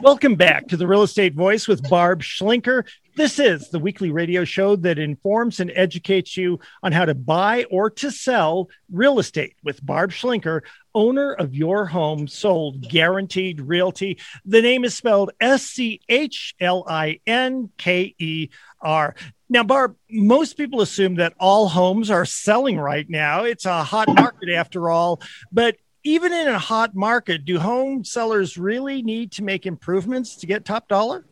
Welcome back to the Real Estate Voice with Barb Schlinker. This is the weekly radio show that informs and educates you on how to buy or to sell real estate with Barb Schlinker, owner of your home sold guaranteed realty. The name is spelled S C H L I N K E R. Now, Barb, most people assume that all homes are selling right now. It's a hot market after all, but even in a hot market, do home sellers really need to make improvements to get top dollar?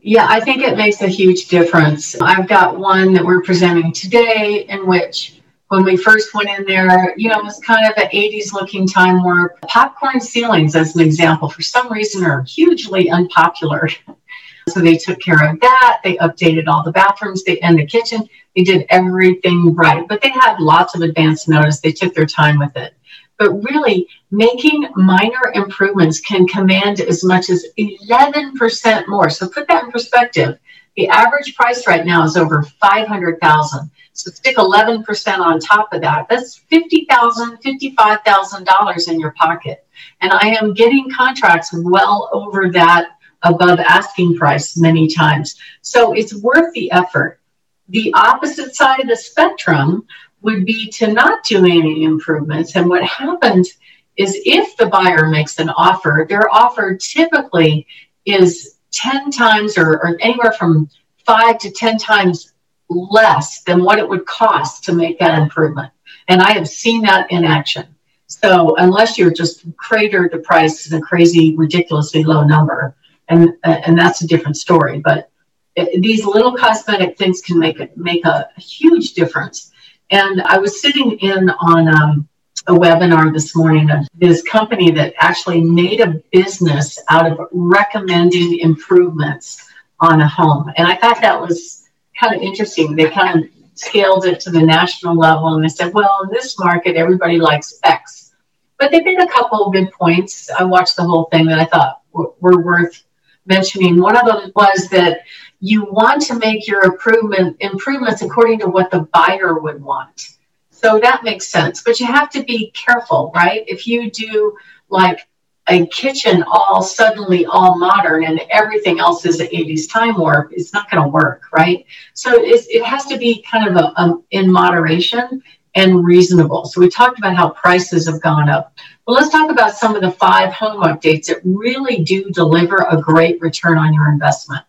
Yeah, I think it makes a huge difference. I've got one that we're presenting today in which when we first went in there, you know, it was kind of an 80s looking time warp. Popcorn ceilings, as an example, for some reason are hugely unpopular. so they took care of that. They updated all the bathrooms they, and the kitchen. They did everything right, but they had lots of advance notice. They took their time with it but really making minor improvements can command as much as 11% more. So put that in perspective. The average price right now is over 500,000. So stick 11% on top of that. That's $50,000, $55,000 in your pocket. And I am getting contracts well over that above asking price many times. So it's worth the effort. The opposite side of the spectrum would be to not do any improvements. And what happens is if the buyer makes an offer, their offer typically is 10 times or, or anywhere from five to 10 times less than what it would cost to make that improvement. And I have seen that in action. So unless you're just cratered the price in a crazy, ridiculously low number, and and that's a different story. But it, these little cosmetic things can make it make a huge difference. And I was sitting in on um, a webinar this morning of this company that actually made a business out of recommending improvements on a home. And I thought that was kind of interesting. They kind of scaled it to the national level and they said, well, in this market, everybody likes X. But they made a couple of good points. I watched the whole thing that I thought were worth mentioning. One of them was that you want to make your improvement improvements according to what the buyer would want. So that makes sense, but you have to be careful, right? If you do like a kitchen all suddenly all modern and everything else is an 80s time warp, it's not going to work, right? So it has to be kind of a, a, in moderation and reasonable. So we talked about how prices have gone up. But let's talk about some of the five home updates that really do deliver a great return on your investment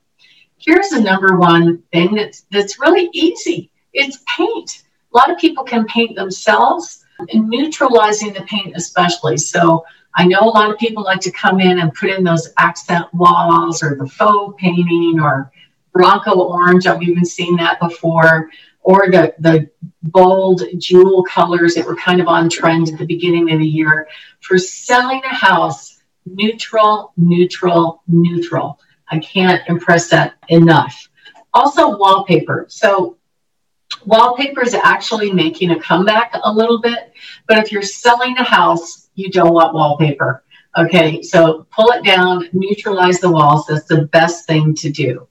here's the number one thing that's that's really easy. It's paint. A lot of people can paint themselves and neutralizing the paint especially. So I know a lot of people like to come in and put in those accent walls or the faux painting or Bronco orange. I've even seen that before. Or the, the bold jewel colors that were kind of on trend at the beginning of the year. For selling a house, neutral, neutral, neutral. I can't impress that enough. Also, wallpaper. So, wallpaper is actually making a comeback a little bit, but if you're selling a house, you don't want wallpaper. Okay, so pull it down, neutralize the walls. That's the best thing to do.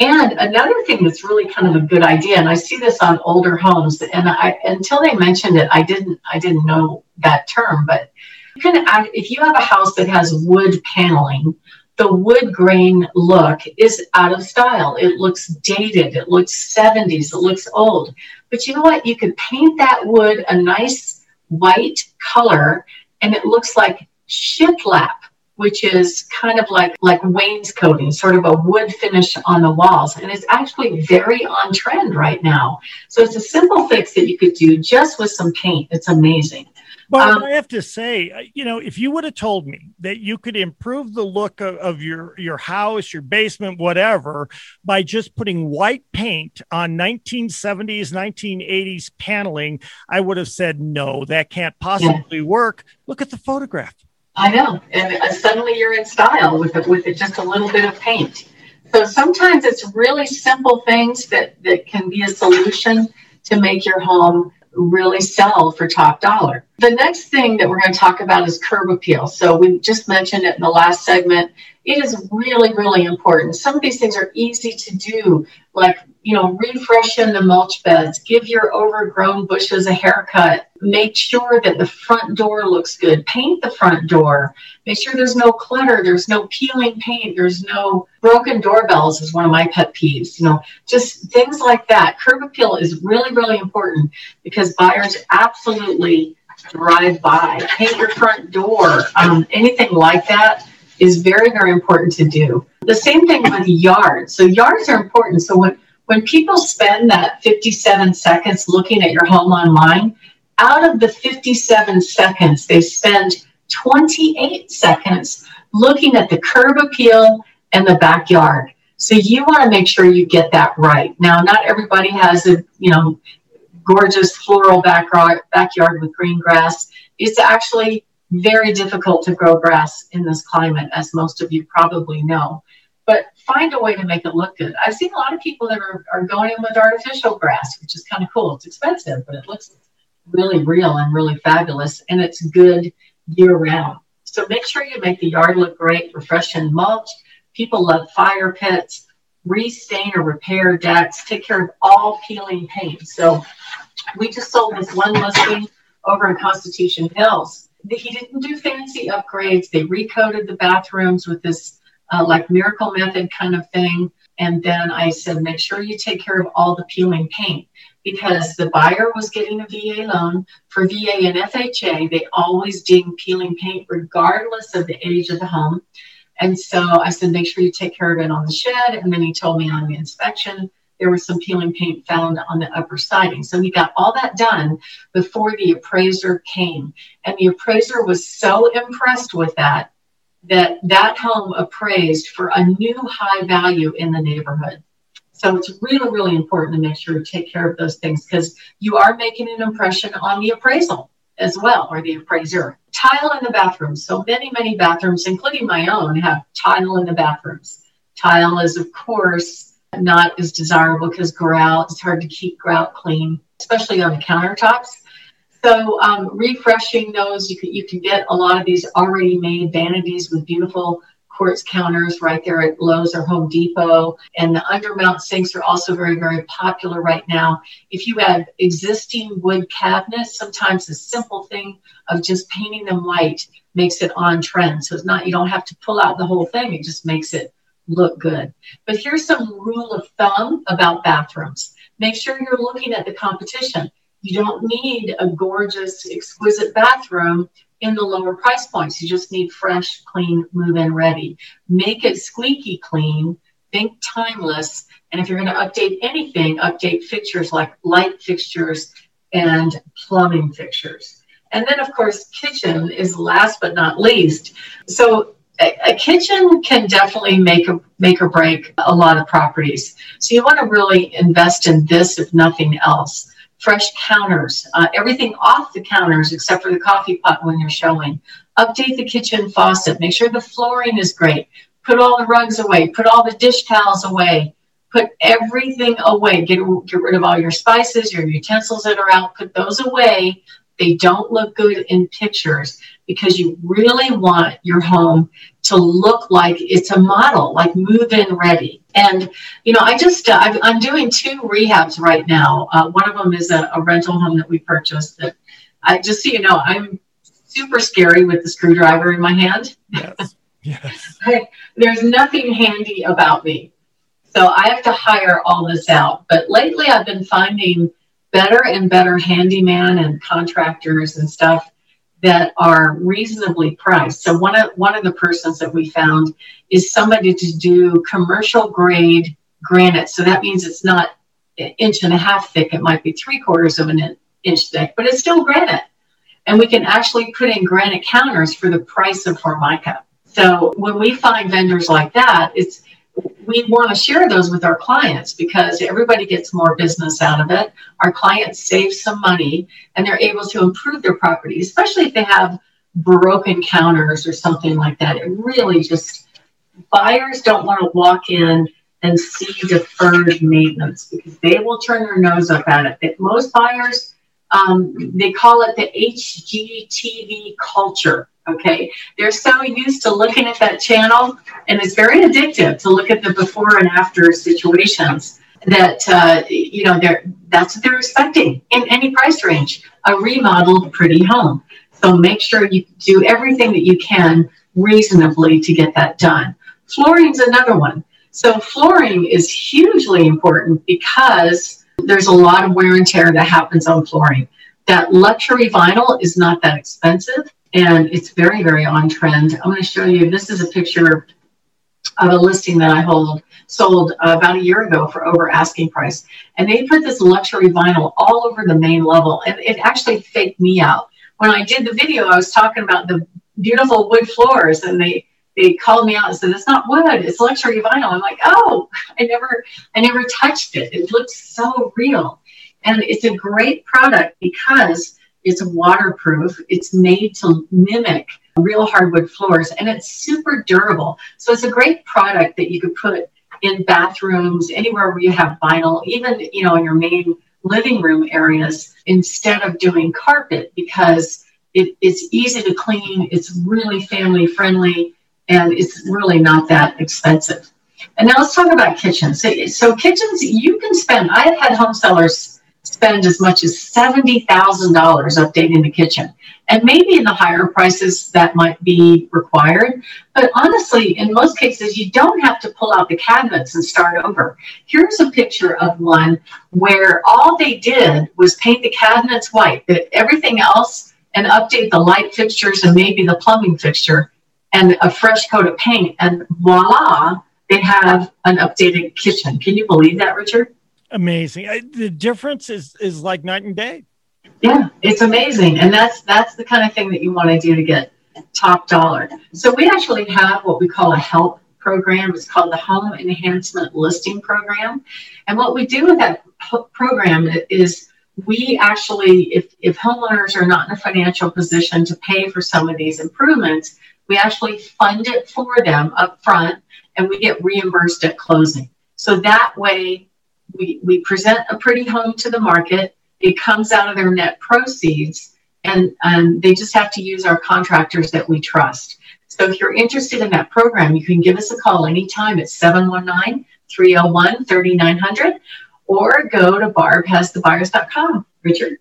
And another thing that's really kind of a good idea, and I see this on older homes, and I until they mentioned it, I didn't I didn't know that term, but you can add, if you have a house that has wood paneling, the wood grain look is out of style. It looks dated. It looks 70s. It looks old. But you know what? You could paint that wood a nice white color and it looks like shiplap, which is kind of like, like wainscoting, sort of a wood finish on the walls. And it's actually very on trend right now. So it's a simple fix that you could do just with some paint. It's amazing. But um, I have to say, uh, you know, if you would have told me that you could improve the look of, of, your your house, your basement, whatever, by just putting white paint on 1970s, 1980s paneling, I would have said no, that can't possibly yeah. work. Look at the photograph. I know, and uh, suddenly you're in style with it, with it, just a little bit of paint. So sometimes it's really simple things that that can be a solution to make your home really sell for top dollar. The next thing that we're going to talk about is curb appeal. So we just mentioned it in the last segment. It is really, really important. Some of these things are easy to do, like you know, refreshen the mulch beds, give your overgrown bushes a haircut, make sure that the front door looks good, paint the front door, make sure there's no clutter, there's no peeling paint, there's no broken doorbells is one of my pet peeves, you know, just things like that. Curb appeal is really, really important because buyers absolutely drive by, paint your front door, um, anything like that is very, very important to do. The same thing with yards. So yards are important. So when when people spend that 57 seconds looking at your home online, out of the 57 seconds, they spend 28 seconds looking at the curb appeal and the backyard. So you want to make sure you get that right. Now, not everybody has a, you know, gorgeous floral backyard with green grass. It's actually very difficult to grow grass in this climate, as most of you probably know but find a way to make it look good. I've seen a lot of people that are, are going in with artificial grass, which is kind of cool. It's expensive, but it looks really real and really fabulous, and it's good year round. So make sure you make the yard look great, refresh and mulch. People love fire pits, restain or repair decks, take care of all peeling paint. So we just sold this one listing over in Constitution Hills. He didn't do fancy upgrades. They recoded the bathrooms with this uh, like miracle method kind of thing. And then I said, make sure you take care of all the peeling paint because the buyer was getting a VA loan for VA and FHA. They always ding peeling paint regardless of the age of the home. And so I said, make sure you take care of it on the shed. And then he told me on the inspection, there was some peeling paint found on the upper siding. So he got all that done before the appraiser came. And the appraiser was so impressed with that that that home appraised for a new high value in the neighborhood. So it's really, really important to make sure you take care of those things because you are making an impression on the appraisal as well, or the appraiser. Tile in the bathrooms. So many, many bathrooms, including my own, have tile in the bathrooms. Tile is, of course, not as desirable because grout, it's hard to keep grout clean, especially on the countertops. So um, refreshing those, you can you can get a lot of these already made vanities with beautiful quartz counters right there at Lowe's or Home Depot. And the undermount sinks are also very, very popular right now. If you have existing wood cabinets, sometimes the simple thing of just painting them white makes it on trend. So it's not, you don't have to pull out the whole thing. It just makes it look good. But here's some rule of thumb about bathrooms. Make sure you're looking at the competition. You don't need a gorgeous, exquisite bathroom in the lower price points. You just need fresh, clean, move in ready. Make it squeaky clean, think timeless. And if you're going to update anything, update fixtures like light fixtures and plumbing fixtures. And then, of course, kitchen is last but not least. So a, kitchen can definitely make a make or break a lot of properties. So you want to really invest in this, if nothing else fresh counters, uh, everything off the counters except for the coffee pot when you're showing. Update the kitchen faucet. Make sure the flooring is great. Put all the rugs away. Put all the dish towels away. Put everything away. Get, get rid of all your spices, your utensils that are out. Put those away. They don't look good in pictures because you really want your home to look like it's a model, like move in ready. And, you know, I just, uh, i am doing two rehabs right now. Uh, one of them is a, a, rental home that we purchased that I just so you know, I'm super scary with the screwdriver in my hand. Yes. Yes. there's nothing handy about me. So I have to hire all this out. But lately I've been finding better and better handyman and contractors and stuff that are reasonably priced. So one of one of the persons that we found is somebody to do commercial grade granite. So that means it's not an inch and a half thick. It might be three quarters of an inch thick, but it's still granite. And we can actually put in granite counters for the price of Formica. So when we find vendors like that, it's we want to share those with our clients because everybody gets more business out of it. Our clients save some money and they're able to improve their property, especially if they have broken counters or something like that. It really just, buyers don't want to walk in and see deferred maintenance because they will turn their nose up at it. Most buyers Um, they call it the HGTV culture. Okay, they're so used to looking at that channel, and it's very addictive to look at the before and after situations that uh, you know they're that's what they're expecting in any price range. A remodeled pretty home. So make sure you do everything that you can reasonably to get that done. Flooring's another one. So flooring is hugely important because there's a lot of wear and tear that happens on flooring. That luxury vinyl is not that expensive and it's very very on trend i'm going to show you this is a picture of a listing that i hold sold uh, about a year ago for over asking price. And they put this luxury vinyl all over the main level. And it actually faked me out. When I did the video, I was talking about the beautiful wood floors and they they called me out and said, it's not wood, it's luxury vinyl. I'm like, oh, I never I never touched it. It looks so real. And it's a great product because it's waterproof. It's made to mimic real hardwood floors and it's super durable. So it's a great product that you could put in bathrooms, anywhere where you have vinyl, even you know in your main living room areas, instead of doing carpet because it, it's easy to clean, it's really family friendly, and it's really not that expensive. And now let's talk about kitchens. So, so kitchens, you can spend. I have had home sellers spend as much as $70,000 updating the kitchen. And maybe in the higher prices that might be required. But honestly, in most cases, you don't have to pull out the cabinets and start over. Here's a picture of one where all they did was paint the cabinets white, but everything else and update the light fixtures and maybe the plumbing fixture and a fresh coat of paint. And voila, they have an updated kitchen. Can you believe that, Richard? Amazing. The difference is is like night and day. Yeah, it's amazing, and that's that's the kind of thing that you want to do to get top dollar. So we actually have what we call a help program. It's called the Home Enhancement Listing Program, and what we do with that program is we actually, if if homeowners are not in a financial position to pay for some of these improvements, we actually fund it for them up front, and we get reimbursed at closing. So that way we, we present a pretty home to the market. It comes out of their net proceeds, and um, they just have to use our contractors that we trust. So if you're interested in that program, you can give us a call anytime at 719 301 3900 or go to barbhasthebuyers.com. Richard?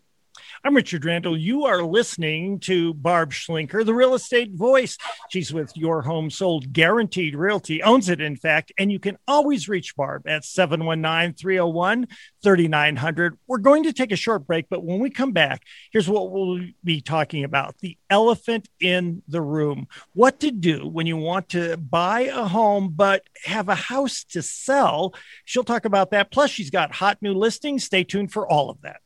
I'm Richard Randall. You are listening to Barb Schlinker, the real estate voice. She's with Your Home Sold Guaranteed Realty, owns it, in fact, and you can always reach Barb at 719 301 3900. We're going to take a short break, but when we come back, here's what we'll be talking about the elephant in the room. What to do when you want to buy a home but have a house to sell. She'll talk about that. Plus, she's got hot new listings. Stay tuned for all of that.